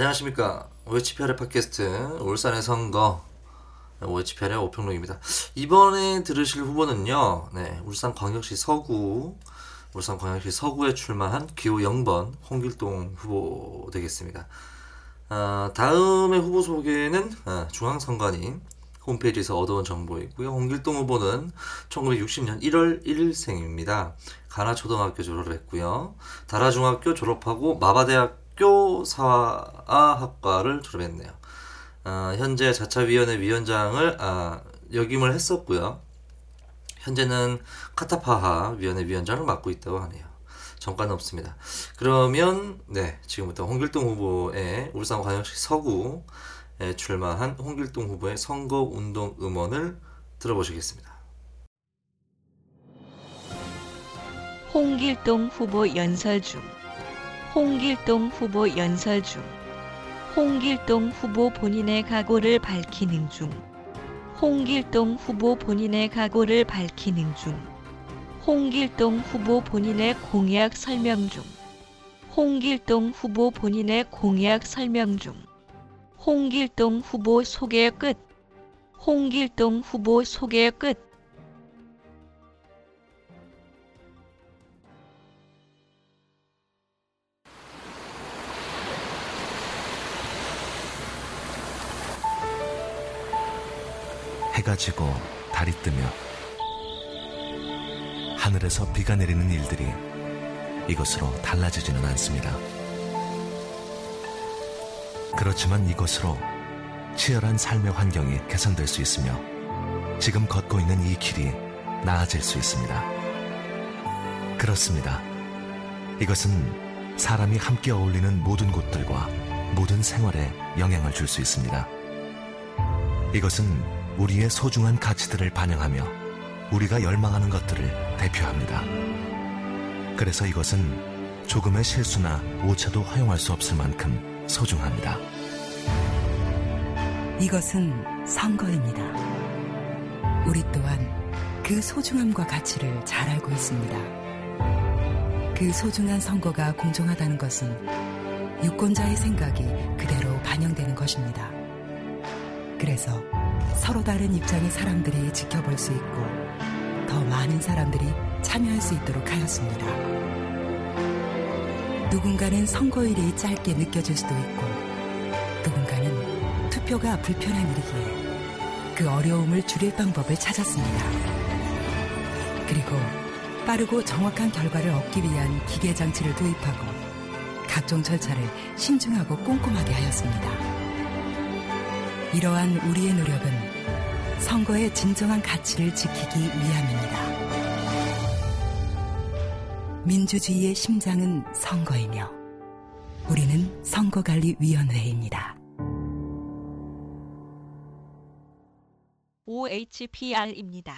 안녕하십니까. OHPR의 팟캐스트 울산의 선거 OHPR의 오평록입니다. 이번에 들으실 후보는요. 네, 울산광역시 서구 울산광역시 서구에 출마한 기호 0번 홍길동 후보 되겠습니다. 어, 다음의 후보 소개는 어, 중앙선관위 홈페이지에서 얻어온 정보이고요. 홍길동 후보는 1960년 1월 1일생입니다. 가나초등학교 졸업을 했고요. 다라중학교 졸업하고 마바대학 학교 사화학과를 졸업했네요. 어, 현재 자차위원회 위원장을 아, 역임을 했었고요. 현재는 카타파하 위원회 위원장을 맡고 있다고 하네요. 정가는 없습니다. 그러면 네 지금부터 홍길동 후보의 울산 광역시 서구에 출마한 홍길동 후보의 선거운동 음원을 들어보시겠습니다. 홍길동 후보 연설 중 홍길동 후보 연설 중 홍길동 후보 본인의 각오를 밝히는 중 홍길동 후보 본인의 각오를 밝히는 중 홍길동 후보 본인의 공약 설명 중 홍길동 후보 본인의 공약 설명 중 홍길동 후보 소개 끝 홍길동 후보 소개 끝 해가 지고 달이 뜨며 하늘에서 비가 내리는 일들이 이것으로 달라지지는 않습니다. 그렇지만 이것으로 치열한 삶의 환경이 개선될 수 있으며 지금 걷고 있는 이 길이 나아질 수 있습니다. 그렇습니다. 이것은 사람이 함께 어울리는 모든 곳들과 모든 생활에 영향을 줄 수 있습니다. 이것은 우리의 소중한 가치들을 반영하며 우리가 열망하는 것들을 대표합니다. 그래서 이것은 조금의 실수나 오차도 허용할 수 없을 만큼 소중합니다. 이것은 선거입니다. 우리 또한 그 소중함과 가치를 잘 알고 있습니다. 그 소중한 선거가 공정하다는 것은 유권자의 생각이 그대로 반영되는 것입니다. 그래서 서로 다른 입장의 사람들이 지켜볼 수 있고 더 많은 사람들이 참여할 수 있도록 하였습니다. 누군가는 선거일이 짧게 느껴질 수도 있고 누군가는 투표가 불편한 일이기에 그 어려움을 줄일 방법을 찾았습니다. 그리고 빠르고 정확한 결과를 얻기 위한 기계 장치를 도입하고 각종 절차를 신중하고 꼼꼼하게 하였습니다. 이러한 우리의 노력은 선거의 진정한 가치를 지키기 위함입니다. 민주주의의 심장은 선거이며 우리는 선거관리위원회입니다. OHPR입니다.